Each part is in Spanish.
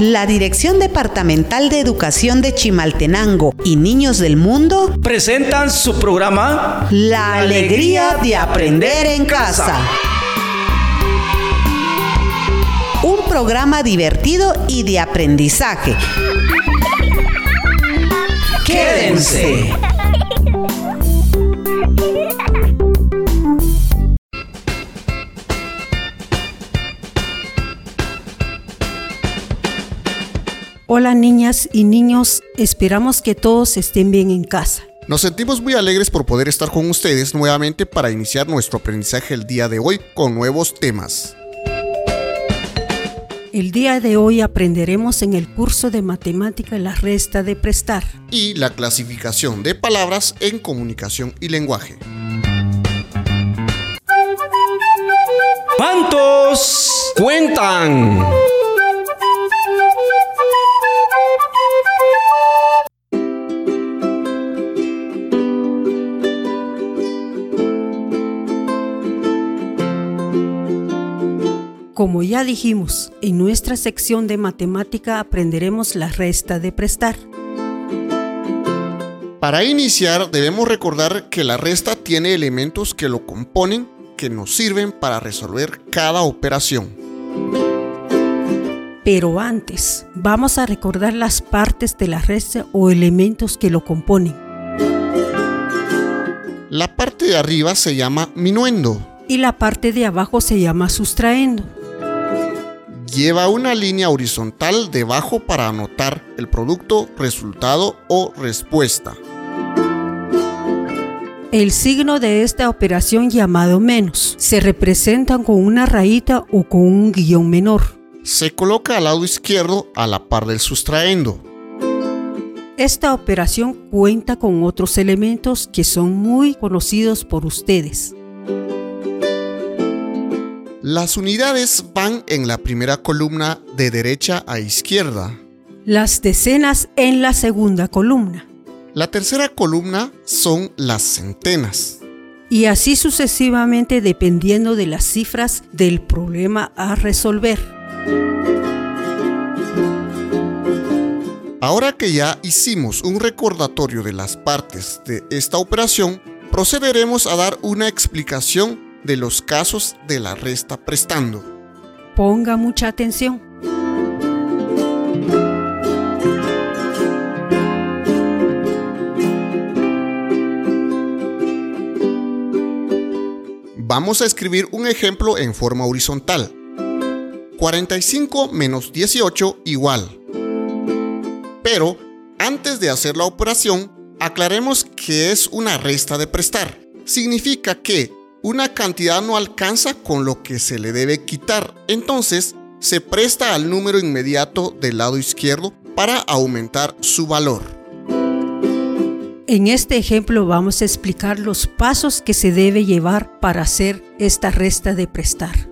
La Dirección Departamental de Educación de Chimaltenango y Niños del Mundo presentan su programa La alegría de aprender en casa. Un programa divertido y de aprendizaje. Quédense. Hola niñas y niños, esperamos que todos estén bien en casa. Nos sentimos muy alegres por poder estar con ustedes nuevamente para iniciar nuestro aprendizaje el día de hoy con nuevos temas. El día de hoy aprenderemos en el curso de matemática la resta de prestar y la clasificación de palabras en comunicación y lenguaje. ¿Cuántos cuentan? Como ya dijimos, en nuestra sección de matemática aprenderemos la resta de prestar. Para iniciar debemos recordar que la resta tiene elementos que lo componen que nos sirven para resolver cada operación. Pero antes, vamos a recordar las partes de la resta o elementos que lo componen. La parte de arriba se llama minuendo. Y la parte de abajo se llama sustraendo lleva una línea horizontal debajo para anotar el producto, resultado o respuesta. El signo de esta operación llamado menos se representa con una rayita o con un guion menor. Se coloca al lado izquierdo a la par del sustraendo. Esta operación cuenta con otros elementos que son muy conocidos por ustedes. Las unidades van en la primera columna de derecha a izquierda. Las decenas en la segunda columna. La tercera columna son las centenas. Y así sucesivamente dependiendo de las cifras del problema a resolver. Ahora que ya hicimos un recordatorio de las partes de esta operación, procederemos a dar una explicación de los casos de la resta prestando. Ponga mucha atención. Vamos a escribir un ejemplo en forma horizontal. 45 menos 18 igual. Pero, antes de hacer la operación, aclaremos que es una resta de prestar. Significa que una cantidad no alcanza con lo que se le debe quitar, entonces se presta al número inmediato del lado izquierdo para aumentar su valor. En este ejemplo vamos a explicar los pasos que se debe llevar para hacer esta resta de prestar.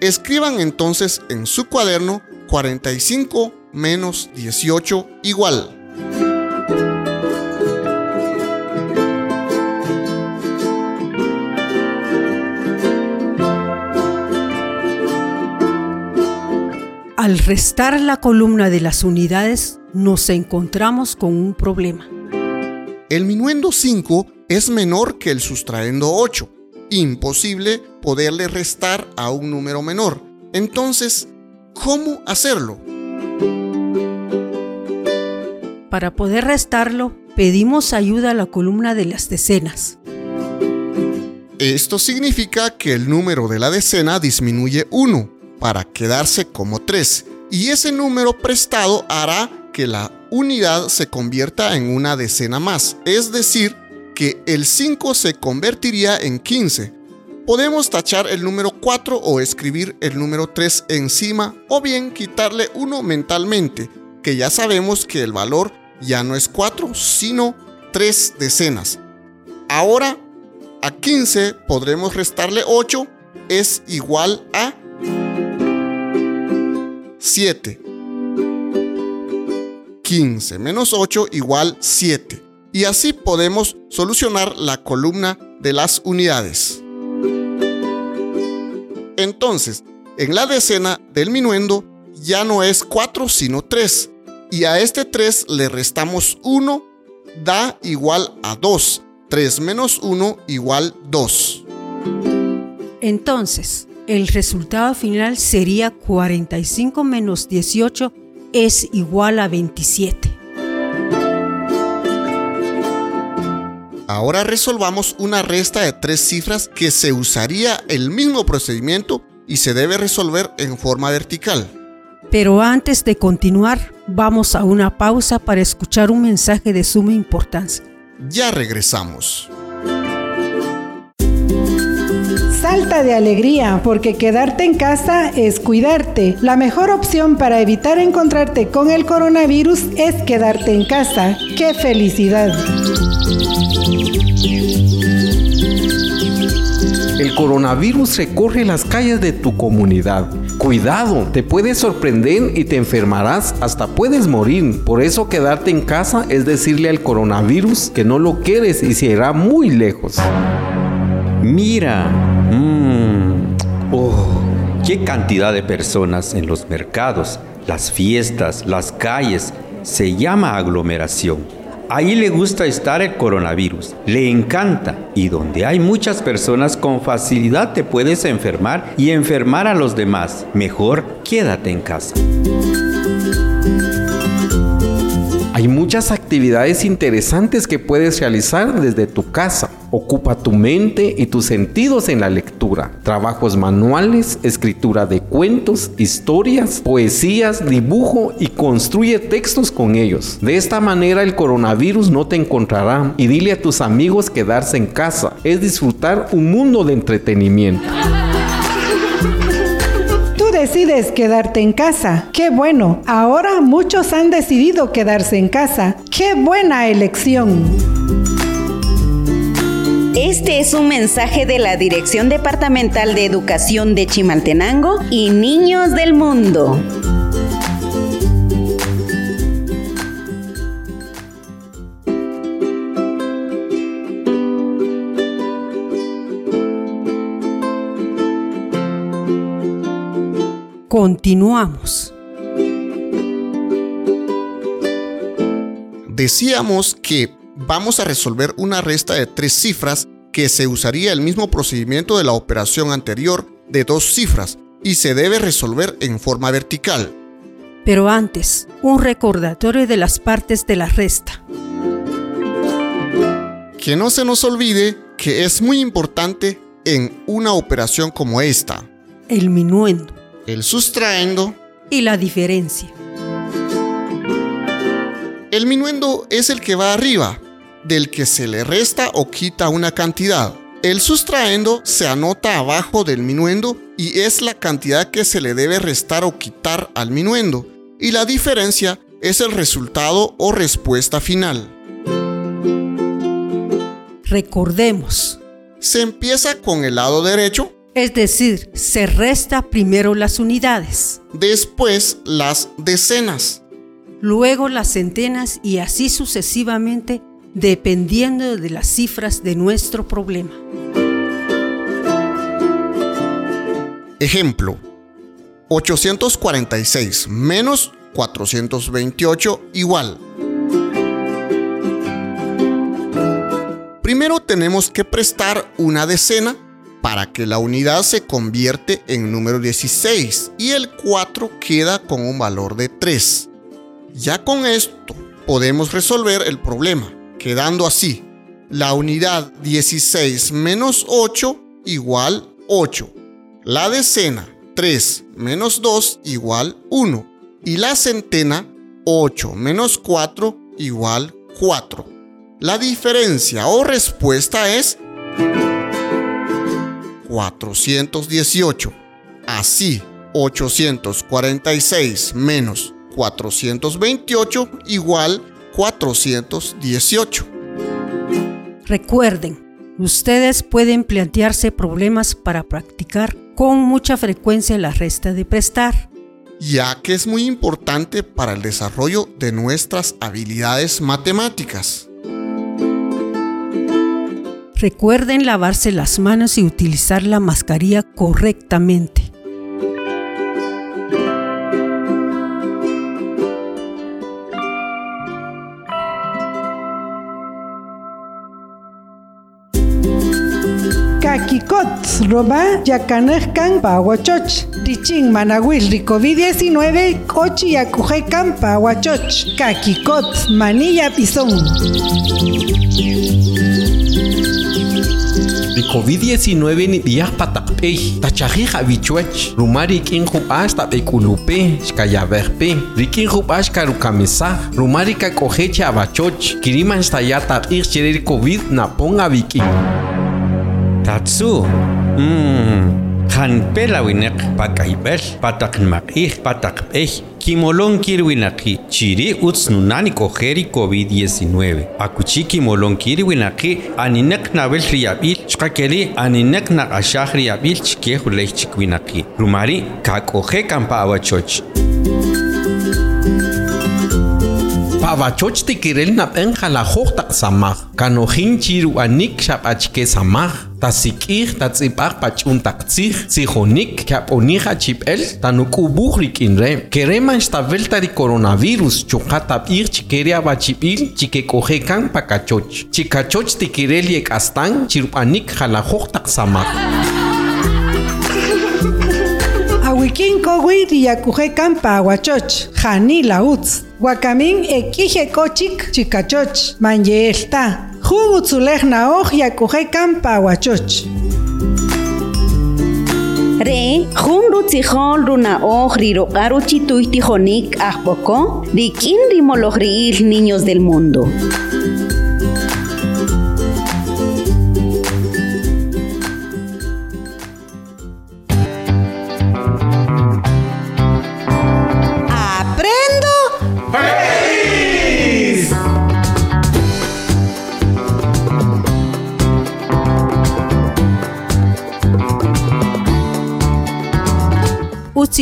Escriban entonces en su cuaderno 45 menos 18 igual. Al restar la columna de las unidades, nos encontramos con un problema. El minuendo 5 es menor que el sustraendo 8. Imposible poderle restar a un número menor. Entonces, ¿cómo hacerlo? Para poder restarlo, pedimos ayuda a la columna de las decenas. Esto significa que el número de la decena disminuye 1 para quedarse como 3 y ese número prestado hará que la unidad se convierta en una decena más, es decir, que el 5 se convertiría en 15. Podemos tachar el número 4 o escribir el número 3 encima o bien quitarle 1 mentalmente, que ya sabemos que el valor ya no es 4, sino 3 decenas. Ahora, a 15 podremos restarle 8, es igual a 7. 15 menos 8 igual 7. Y así podemos solucionar la columna de las unidades. Entonces, en la decena del minuendo ya no es 4 sino 3. Y a este 3 le restamos 1, da igual a 2. 3 menos 1 igual 2. Entonces, el resultado final sería 45 menos 18 es igual a 27. Ahora resolvamos una resta de tres cifras que se usaría el mismo procedimiento y se debe resolver en forma vertical. Pero antes de continuar, vamos a una pausa para escuchar un mensaje de suma importancia. Ya regresamos. Salta de alegría porque quedarte en casa es cuidarte. La mejor opción para evitar encontrarte con el coronavirus es quedarte en casa. ¡Qué felicidad! El coronavirus recorre las calles de tu comunidad. Cuidado, te puedes sorprender y te enfermarás, hasta puedes morir. Por eso quedarte en casa es decirle al coronavirus que no lo quieres y se irá muy lejos. Mira, qué cantidad de personas en los mercados, las fiestas, las calles. Se llama aglomeración. Ahí le gusta estar el coronavirus, le encanta y donde hay muchas personas con facilidad te puedes enfermar y enfermar a los demás. Mejor quédate en casa. Hay muchas actividades interesantes que puedes realizar desde tu casa. Ocupa tu mente y tus sentidos en la lectura. Trabajos manuales, escritura de cuentos, historias, poesías, dibujo y construye textos con ellos. De esta manera el coronavirus no te encontrará y dile a tus amigos quedarse en casa. Es disfrutar un mundo de entretenimiento Tú decides quedarte en casa. Qué bueno. Ahora muchos han decidido quedarse en casa. Qué buena elección. Este es un mensaje de la Dirección Departamental de Educación de Chimaltenango y Niños del Mundo. Continuamos. Decíamos que vamos a resolver una resta de tres cifras que se usaría el mismo procedimiento de la operación anterior de dos cifras y se debe resolver en forma vertical. Pero antes, un recordatorio de las partes de la resta. Que no se nos olvide que es muy importante en una operación como esta. El minuendo. El sustraendo. Y la diferencia. El minuendo es el que va arriba, del que se le resta o quita una cantidad. El sustraendo se anota abajo del minuendo y es la cantidad que se le debe restar o quitar al minuendo. Y la diferencia es el resultado o respuesta final. Recordemos. Se empieza con el lado derecho. Es decir, se resta primero las unidades. Después las decenas. Luego las centenas y así sucesivamente dependiendo de las cifras de nuestro problema. Ejemplo, 846 menos 428 igual. Primero tenemos que prestar una decena para que la unidad se convierte en número 16 y el 4 queda con un valor de 3. Ya con esto podemos resolver el problema, quedando así. La unidad 16 menos 8 igual 8. La decena 3 menos 2 igual 1. Y la centena 8 menos 4 igual 4. La diferencia o respuesta es 418. Así, 846 menos 428 igual 418. Recuerden, ustedes pueden plantearse problemas para practicar con mucha frecuencia la resta de prestar. Ya que es muy importante para el desarrollo de nuestras habilidades matemáticas. Recuerden lavarse las manos y utilizar la mascarilla correctamente. Kakikot roba yakanaj kan pawachoch. Richin manawil ri COVID-19 kochi yakuje kan pawachoch. Kakikot manilla pisón. Di COVID-19 ni biyak patakpej, tachajij abichuech, rumari kin jupas tapekulupe, shkayaverpe, rikin jupas karukamesa, rumari kakojeche abachoch, kiriman stayata chereri COVID na ponga biki. Tatsu. Mm. Kan pela winek pakaibel, patak makih, patak peh, kimolon kirwinaki, chiri uts nunani kojeri COVID-19. Akuchi kimolon kirwinaki, aninek nabel riabil, chkakeli aninek na ashah riabil, chke hulech chikwinaki. Rumari, kakoje kampa awachoch. Pabachoch tikirel na penja la tak samaj, kanojin chiru anik shapachke samaj, tasikij tatzipaj pachun taktzij, sijonik kaponija chipel, tanukubuj rikinre, kereman shtabel tari coronavirus, chukatab ir chikeria bachipil, chikekojekan pakachoch, chikachoch tikirel yek astan, chiru anik jalajoj tak samaj. Awikin kowi riyakuje kan pawachoch. Jani lautz. Wakamin ekije kochik chikachoch. Manyelta. Jun utzulej naoj yakuje kan pawachoch. Re, jun rutzijol runa oj riroqaru chituy tijonik ajpoko, rikin niños del mundo.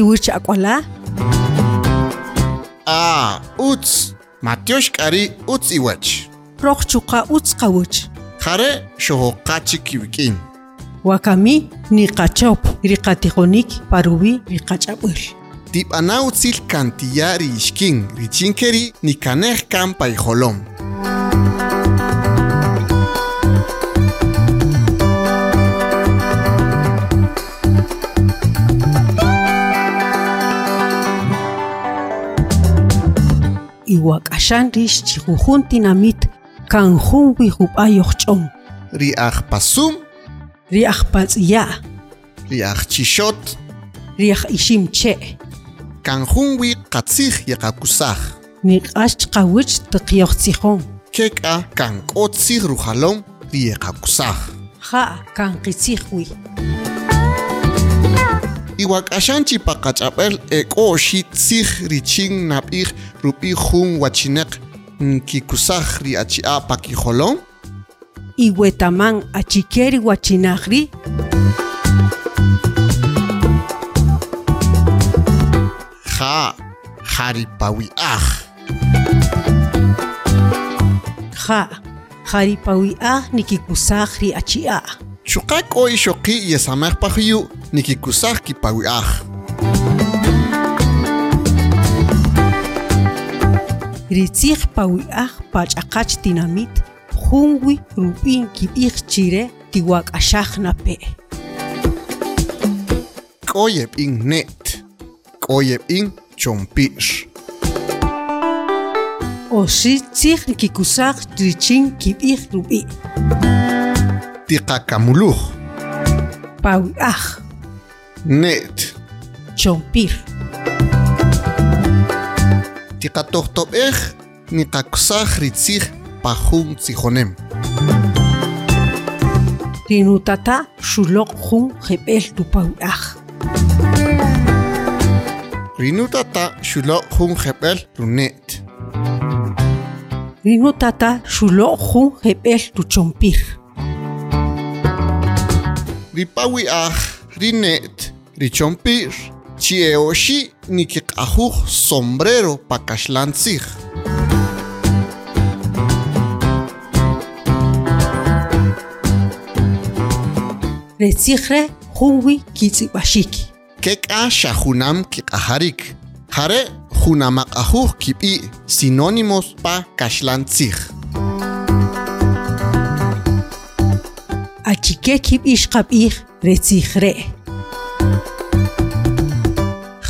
უირჩა ყოლა? ა, უც. მათიოშკარი უც ივაჩ. პროხჩუკა უც ყავუჩ. ხარე შოჰოყაჩი კივკინ. ვაკამი ნიყაჩოპ რიყატიხონიკ პარუვი ვიყაჭაყურ. ტიპანაუცილ კანტიარი იშკინ რიჩინკერი ნიკანეხ კამპაიხოლომ. iwakashanrish chiqujun tinamit kanjun wijup'ayoq ch'on ri'aj pasum ri'aj patz'ya' ri'aj chixot ri'aj ixim che' kanjun wi qatzij yaqakusaj niq'ax chqawich tiqyoqtzijon chek'a kank'otzij rujalon riyaqakusaj ja' kanqitzij wi' Iwak'axan chipaqach'ab'el ek'o'xi tzij richin nab'ij rub'ij jun wachineq nkikusaj ri achi'a pakijolom iwetaman achikeri wachinajri ja jaripawi'aj ja' jaripawi'aj nikikusaj ri achi'a' xuqa k'o'y xoqi' yesamaj pajuyu nikikusaj kipawi'aj ritzij pawi'aj pach'aqach tinamit junwi rub'in kib'ij chire tiwak'axaj nape' k'oyeb'in ne't k'oyeb'in chompi'x. Oxi tzij nikikusaj richin kib'ij rub'i' tiqakamuluj. Pawi'aj net. Chompir. Tikatohtobej ni kaksaj ritzij pajun tzijonem. Tinutata xulok jun jebel tupauaj. Rinutata xulok jun jebel runet. Rinutata xulok jun jebel tuchompir. Ripawi aj rinet richompir chie'oxi nikiq'ajuj sombrero pakaxlantzij retzij re junwi kitz'ib'axik kek'a xajunam kiq'ajarik jare junamaq'ajuj kib'i sinónimos pa kaxlantzij achik achikekib ishqab'ij retzijre'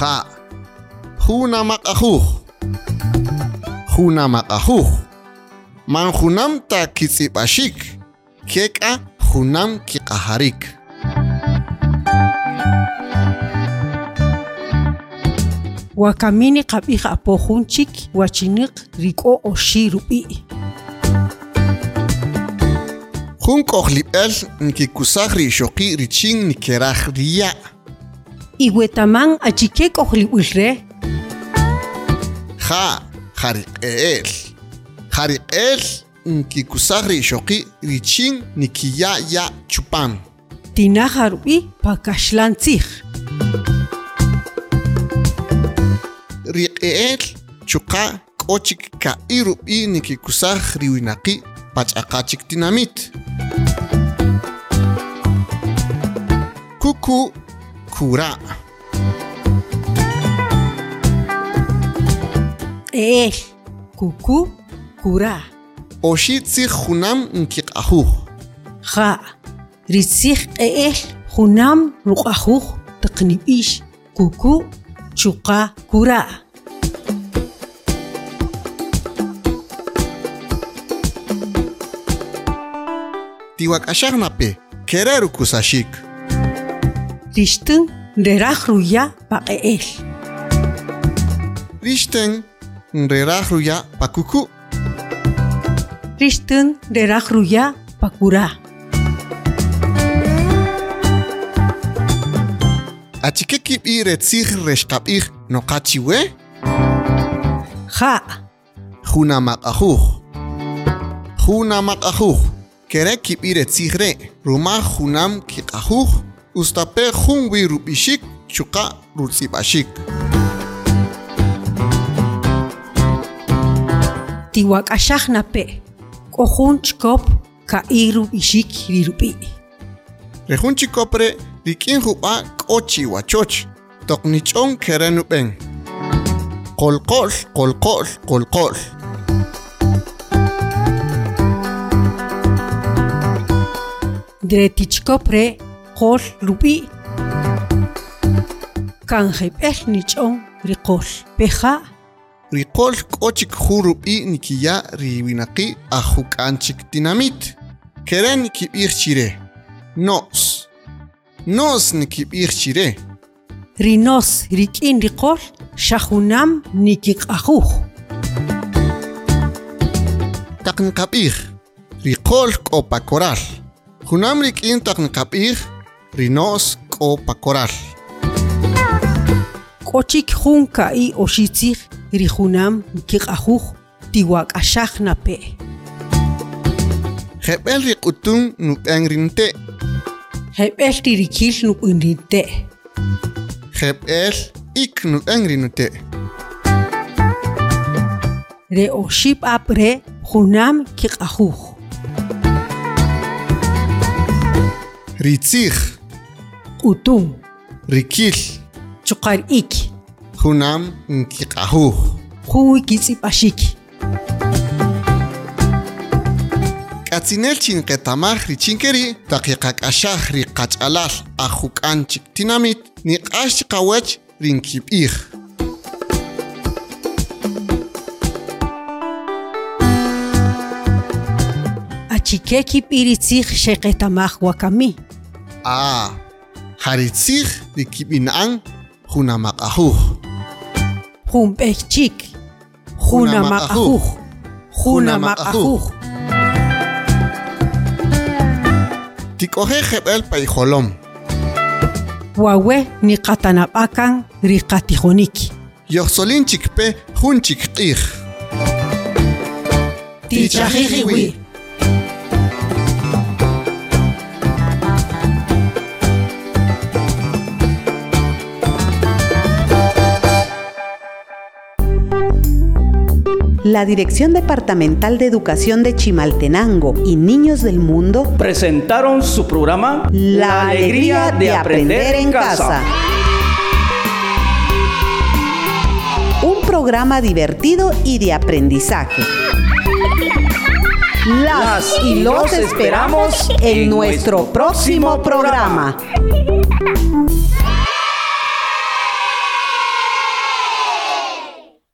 Ja. Juna maqajuj. Juna maqajuj. Man junam ta kitzibashik. Keka junam kiqaharik. wakamini qab'ij apojunchik wachiniq rik'o oxi rub'i' Jun k'ojlib'el nkikusaj rixoqi richin nikeraj riya'. Iguetaman achique cojlihuilre. Ja, jariquel. Jariquel, nkikusari shoki, richin, nikiya ya chupan. Tinajarui, pakashlantzij. Riquel, chuka, kochik ka irupi, nikikusaj riwinaki, pachakachik tinamit. Kuku, cura. E, kuku, kura. Oshitzi hunam nkik ahuh. Ha, ritzik ee hunam nuk ahuh tqnibish. Kuku, chuka, kura. Tiwak asharnape, kereru kusashik. Rukusashik rixtän reraj ruya pa q'e'el rixten nreraj ruya' pa kuku rixtän reraj ruya pa kura achike kib'i retzij rexqab'ij noqachiwe ja. Juna maq'ajuj juna maq'ajuj kere kib'i retzij re' rumaj junam kiq'ajuj ustape jun wi rub'ixik chuqa rutz'ib'axik tiwak'axaj nape' k'o jun chkop ka'i rub'ixik rirub'i' re jun chikop re' rik'in jub'a' k'o chiwachoch toqnich'on kere nub'en qolqo'l qolqo'l qolqo'l re tichkop re qol rub'i' kanjeb'el nich'on riqol peja riqol k'o chik jun rub'i' nikiya' riwinaqi ajuk'anchik tinamit kere nikib'ij chire no's no's nikib'ij chire rinos rik'in riqol xajunam nikiq'ajuj taq niqab'ij riqol k'o pa koral junam rik'in taq niqab'ij rino's k'o pa koral k'o chik jun ka'i oxitzij rijunam nikiq'ajuj tiwak'axaj nape' jeb'el riq'utun nub'en rinte' jeb'el tirikil nub'in rinte' jeb'el ik nub'en rinute' re oxib' ab' re junam kiq'ajuj قطو ريكيل چقار إيك خونام انكي قهوه خوي كيسي باشيك კაცინელჩინ ყეთამახრი ჩინკერი დაკიყაკ აშახრი ყაჭალალ ახუკანჩიკ თინამით ნიყაშ ყავეჩ რინკიპიხ აჩიკეკი პირიციხ შეყეთამახ ვაკამი აა rikib'ina'an junamaq'ajuj jun b'ej chik junamaq'ajuj junamaq'ajuj tik'ojej jeb'el payjolom. Wawe niqatanab'akan riqatijonik. Yojsolin chikpe jun chikq'ij. Tichajijiwi La Dirección Departamental de Educación de Chimaltenango y Niños del Mundo presentaron su programa La alegría de aprender en casa. Un programa divertido y de aprendizaje. Las y los esperamos en nuestro próximo programa.